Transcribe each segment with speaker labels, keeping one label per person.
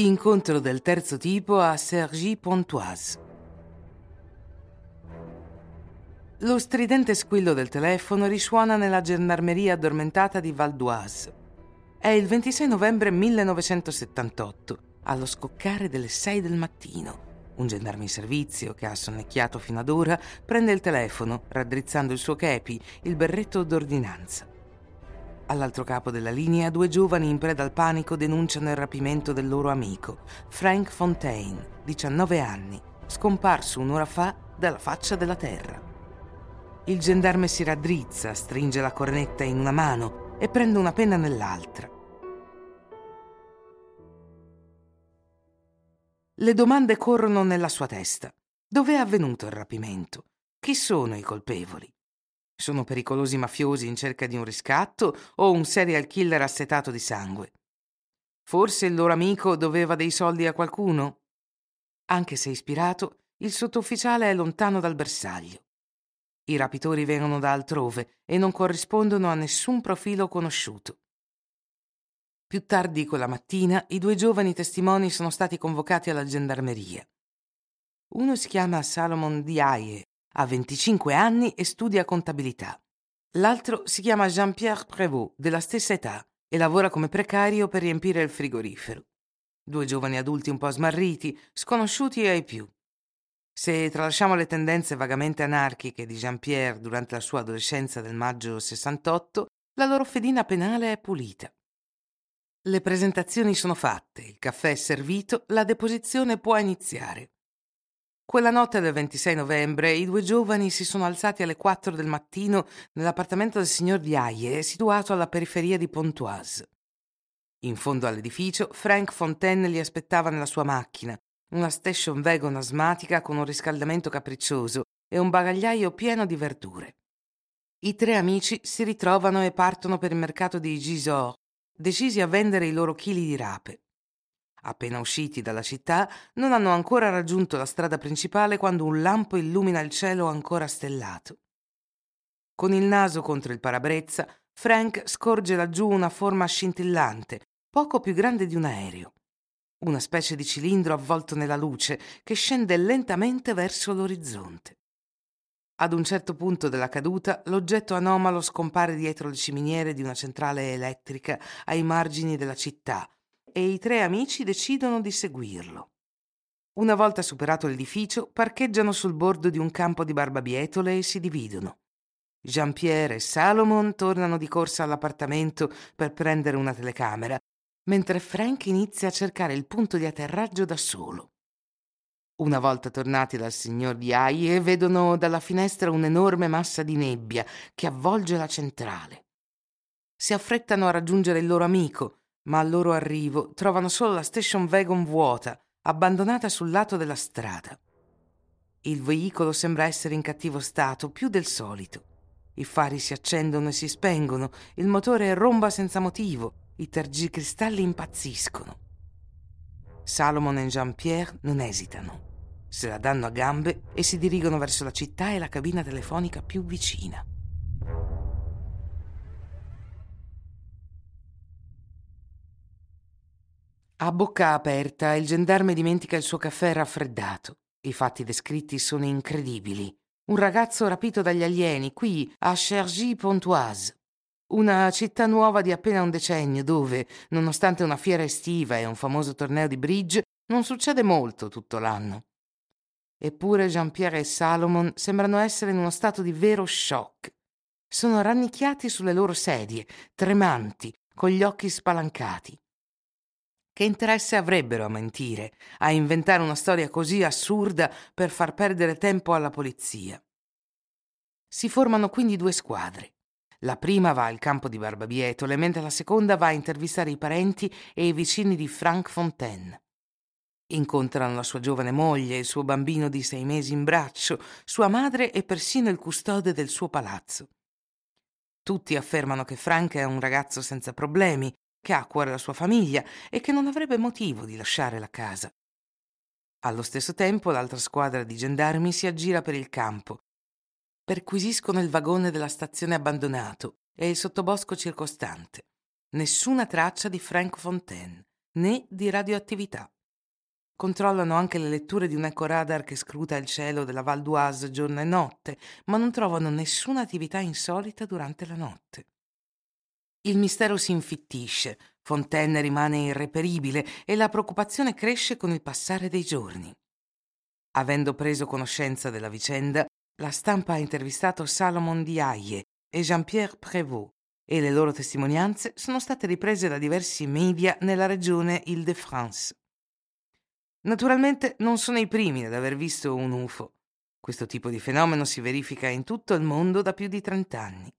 Speaker 1: Incontro del terzo tipo a Cergy-Pontoise. Lo stridente squillo del telefono risuona nella gendarmeria addormentata di Val d'Oise. È il 26 novembre 1978, allo scoccare delle 6 del mattino. Un gendarme in servizio, che ha sonnecchiato fino ad ora, prende il telefono, raddrizzando il suo kepi, il berretto d'ordinanza. All'altro capo della linea, due giovani in preda al panico denunciano il rapimento del loro amico, Frank Fontaine, 19 anni, scomparso un'ora fa dalla faccia della terra. Il gendarme si raddrizza, stringe la cornetta in una mano e prende una penna nell'altra. Le domande corrono nella sua testa. Dove è avvenuto il rapimento? Chi sono i colpevoli? Sono pericolosi mafiosi in cerca di un riscatto o un serial killer assetato di sangue? Forse il loro amico doveva dei soldi a qualcuno? Anche se ispirato, il sottufficiale è lontano dal bersaglio. I rapitori vengono da altrove e non corrispondono a nessun profilo conosciuto. Più tardi quella mattina i due giovani testimoni sono stati convocati alla gendarmeria. Uno si chiama Salomon Diaye ha 25 anni e studia contabilità. L'altro si chiama Jean-Pierre Prévost, della stessa età, e lavora come precario per riempire il frigorifero. Due giovani adulti un po' smarriti, sconosciuti ai più. Se tralasciamo le tendenze vagamente anarchiche di Jean-Pierre durante la sua adolescenza del maggio 68, la loro fedina penale è pulita. Le presentazioni sono fatte, il caffè è servito, la deposizione può iniziare. Quella notte del 26 novembre i due giovani si sono alzati alle 4 del mattino nell'appartamento del signor Diaye, situato alla periferia di Pontoise. In fondo all'edificio, Frank Fontaine li aspettava nella sua macchina, una station wagon asmatica con un riscaldamento capriccioso e un bagagliaio pieno di verdure. I tre amici si ritrovano e partono per il mercato di Gisors, decisi a vendere i loro chili di rape. Appena usciti dalla città, non hanno ancora raggiunto la strada principale quando un lampo illumina il cielo ancora stellato. Con il naso contro il parabrezza, Frank scorge laggiù una forma scintillante, poco più grande di un aereo. Una specie di cilindro avvolto nella luce che scende lentamente verso l'orizzonte. Ad un certo punto della caduta, l'oggetto anomalo scompare dietro le ciminiere di una centrale elettrica ai margini della città, e i tre amici decidono di seguirlo. Una volta superato l'edificio, parcheggiano sul bordo di un campo di barbabietole e si dividono. Jean-Pierre e Salomon tornano di corsa all'appartamento per prendere una telecamera, mentre Frank inizia a cercare il punto di atterraggio da solo. Una volta tornati dal signor Diaye, vedono dalla finestra un'enorme massa di nebbia che avvolge la centrale. Si affrettano a raggiungere il loro amico, ma al loro arrivo trovano solo la station wagon vuota, abbandonata sul lato della strada. Il veicolo sembra essere in cattivo stato, più del solito. I fari si accendono e si spengono, il motore romba senza motivo, i tergicristalli impazziscono. Salomon e Jean-Pierre non esitano. Se la danno a gambe e si dirigono verso la città e la cabina telefonica più vicina. A bocca aperta, il gendarme dimentica il suo caffè raffreddato. I fatti descritti sono incredibili. Un ragazzo rapito dagli alieni, qui, a Cergy-Pontoise. Una città nuova di appena un decennio, dove, nonostante una fiera estiva e un famoso torneo di bridge, non succede molto tutto l'anno. Eppure Jean-Pierre e Salomon sembrano essere in uno stato di vero shock. Sono rannicchiati sulle loro sedie, tremanti, con gli occhi spalancati. Che interesse avrebbero a mentire, a inventare una storia così assurda per far perdere tempo alla polizia? Si formano quindi due squadre. La prima va al campo di Barbabietole, mentre la seconda va a intervistare i parenti e i vicini di Frank Fontaine. Incontrano la sua giovane moglie, il suo bambino di sei mesi in braccio, sua madre e persino il custode del suo palazzo. Tutti affermano che Frank è un ragazzo senza problemi, che ha a cuore la sua famiglia e che non avrebbe motivo di lasciare la casa. Allo stesso tempo l'altra squadra di gendarmi si aggira per il campo. Perquisiscono il vagone della stazione abbandonato e il sottobosco circostante. Nessuna traccia di Frank Fontaine, né di radioattività. Controllano anche le letture di un ecoradar che scruta il cielo della Val d'Oise giorno e notte, ma non trovano nessuna attività insolita durante la notte. Il mistero si infittisce, Fontaine rimane irreperibile e la preoccupazione cresce con il passare dei giorni. Avendo preso conoscenza della vicenda, la stampa ha intervistato Salomon Diaye e Jean-Pierre Prévost e le loro testimonianze sono state riprese da diversi media nella regione Île-de-France. Naturalmente non sono i primi ad aver visto un UFO. Questo tipo di fenomeno si verifica in tutto il mondo da più di 30 anni.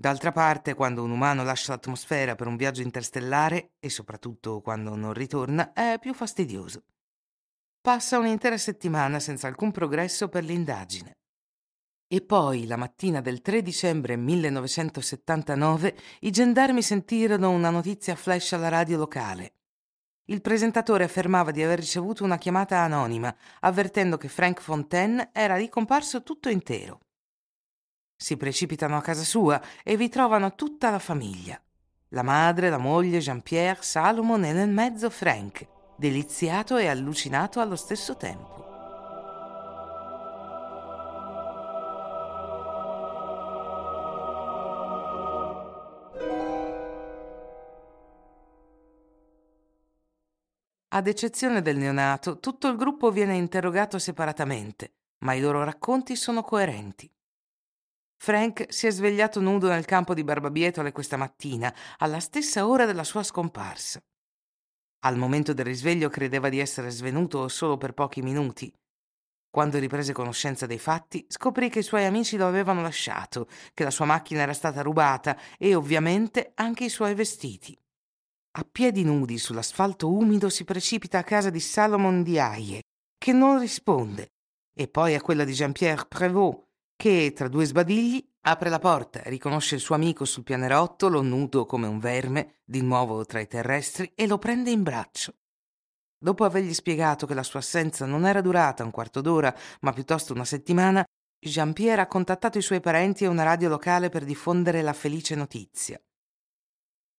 Speaker 1: D'altra parte, quando un umano lascia l'atmosfera per un viaggio interstellare, e soprattutto quando non ritorna, è più fastidioso. Passa un'intera settimana senza alcun progresso per l'indagine. E poi, la mattina del 3 dicembre 1979, i gendarmi sentirono una notizia flash alla radio locale. Il presentatore affermava di aver ricevuto una chiamata anonima, avvertendo che Frank Fontaine era ricomparso tutto intero. Si precipitano a casa sua e vi trovano tutta la famiglia. La madre, la moglie, Jean-Pierre, Salomon e nel mezzo Frank, deliziato e allucinato allo stesso tempo. Ad eccezione del neonato, tutto il gruppo viene interrogato separatamente, ma i loro racconti sono coerenti. Frank si è svegliato nudo nel campo di Barbabietole questa mattina, alla stessa ora della sua scomparsa. Al momento del risveglio credeva di essere svenuto solo per pochi minuti. Quando riprese conoscenza dei fatti, scoprì che i suoi amici lo avevano lasciato, che la sua macchina era stata rubata e ovviamente anche i suoi vestiti. A piedi nudi sull'asfalto umido si precipita a casa di Salomon Diaye, che non risponde, e poi a quella di Jean-Pierre Prévost, che, tra due sbadigli, apre la porta, riconosce il suo amico sul pianerottolo, nudo come un verme, di nuovo tra i terrestri, e lo prende in braccio. Dopo avergli spiegato che la sua assenza non era durata un quarto d'ora, ma piuttosto una settimana, Jean-Pierre ha contattato i suoi parenti e una radio locale per diffondere la felice notizia.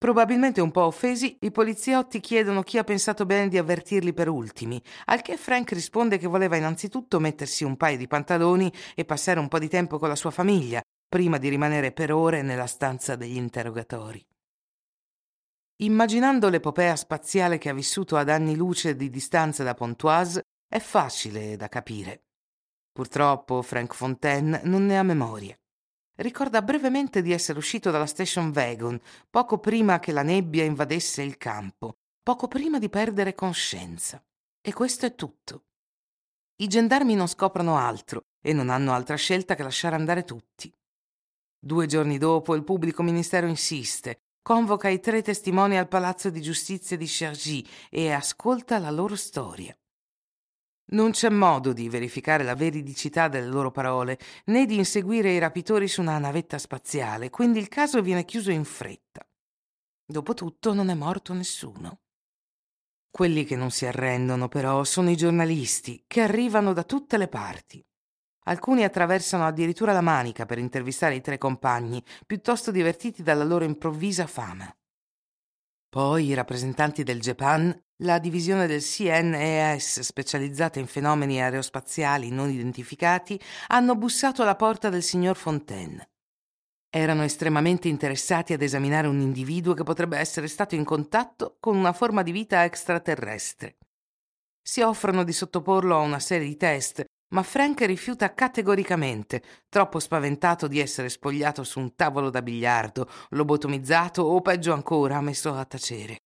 Speaker 1: Probabilmente un po' offesi, i poliziotti chiedono chi ha pensato bene di avvertirli per ultimi, al che Frank risponde che voleva innanzitutto mettersi un paio di pantaloni e passare un po' di tempo con la sua famiglia, prima di rimanere per ore nella stanza degli interrogatori. Immaginando l'epopea spaziale che ha vissuto ad anni luce di distanza da Pontoise, è facile da capire. Purtroppo Frank Fontaine non ne ha memoria ricorda brevemente di essere uscito dalla station wagon poco prima che la nebbia invadesse il campo, poco prima di perdere coscienza. E questo è tutto. I gendarmi non scoprono altro e non hanno altra scelta che lasciare andare tutti. Due giorni dopo il pubblico ministero insiste, convoca i tre testimoni al palazzo di giustizia di Chergy e ascolta la loro storia. Non c'è modo di verificare la veridicità delle loro parole, né di inseguire i rapitori su una navetta spaziale, quindi il caso viene chiuso in fretta. Dopotutto non è morto nessuno. Quelli che non si arrendono, però, sono i giornalisti, che arrivano da tutte le parti. Alcuni attraversano addirittura la manica per intervistare i tre compagni, piuttosto divertiti dalla loro improvvisa fama. Poi i rappresentanti del Japan la divisione del CNES specializzata in fenomeni aerospaziali non identificati hanno bussato alla porta del signor Fontaine. Erano estremamente interessati ad esaminare un individuo che potrebbe essere stato in contatto con una forma di vita extraterrestre. Si offrono di sottoporlo a una serie di test, ma Frank rifiuta categoricamente, troppo spaventato di essere spogliato su un tavolo da biliardo, lobotomizzato o peggio ancora messo a tacere.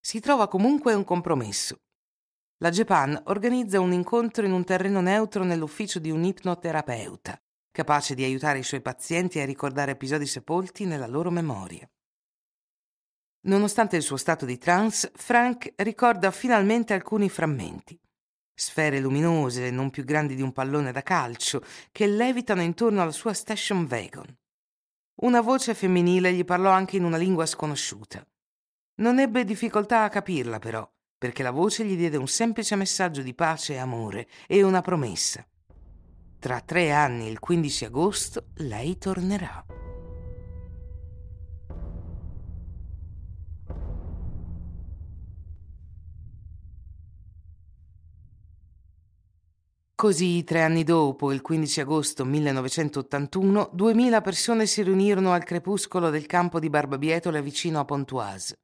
Speaker 1: Si trova comunque un compromesso. La Japan organizza un incontro in un terreno neutro nell'ufficio di un ipnoterapeuta, capace di aiutare i suoi pazienti a ricordare episodi sepolti nella loro memoria. Nonostante il suo stato di trance, Frank ricorda finalmente alcuni frammenti. Sfere luminose, non più grandi di un pallone da calcio, che levitano intorno alla sua station wagon. Una voce femminile gli parlò anche in una lingua sconosciuta. Non ebbe difficoltà a capirla, però, perché la voce gli diede un semplice messaggio di pace e amore e una promessa. Tra tre anni, il 15 agosto, lei tornerà. Così, tre anni dopo, il 15 agosto 1981, 2000 persone si riunirono al crepuscolo del campo di Barbabietola vicino a Pontoise.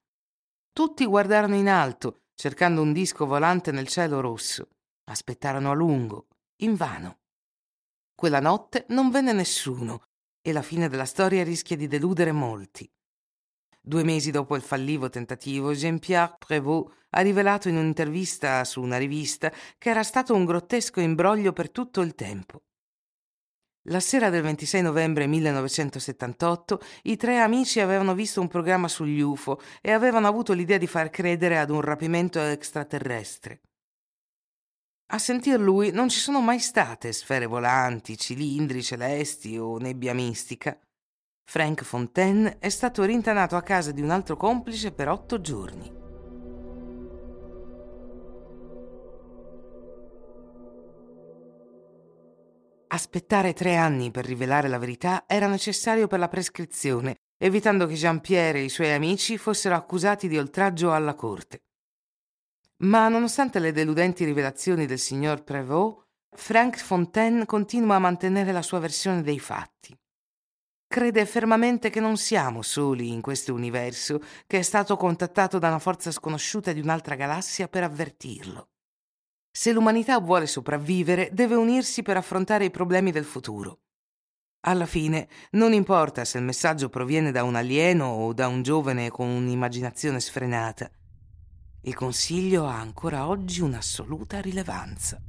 Speaker 1: Tutti guardarono in alto, cercando un disco volante nel cielo rosso. Aspettarono a lungo, invano. Quella notte non venne nessuno e la fine della storia rischia di deludere molti. Due mesi dopo il fallivo tentativo, Jean-Pierre Prévost ha rivelato in un'intervista su una rivista che era stato un grottesco imbroglio per tutto il tempo. La sera del 26 novembre 1978 i tre amici avevano visto un programma sugli UFO e avevano avuto l'idea di far credere ad un rapimento extraterrestre. A sentir lui non ci sono mai state sfere volanti, cilindri celesti o nebbia mistica. Frank Fontaine è stato rintanato a casa di un altro complice per otto giorni. Aspettare tre anni per rivelare la verità era necessario per la prescrizione, evitando che Jean-Pierre e i suoi amici fossero accusati di oltraggio alla corte. Ma nonostante le deludenti rivelazioni del signor Prévost, Frank Fontaine continua a mantenere la sua versione dei fatti. Crede fermamente che non siamo soli in questo universo, che è stato contattato da una forza sconosciuta di un'altra galassia per avvertirlo. Se l'umanità vuole sopravvivere, deve unirsi per affrontare i problemi del futuro. Alla fine, non importa se il messaggio proviene da un alieno o da un giovane con un'immaginazione sfrenata. Il consiglio ha ancora oggi un'assoluta rilevanza.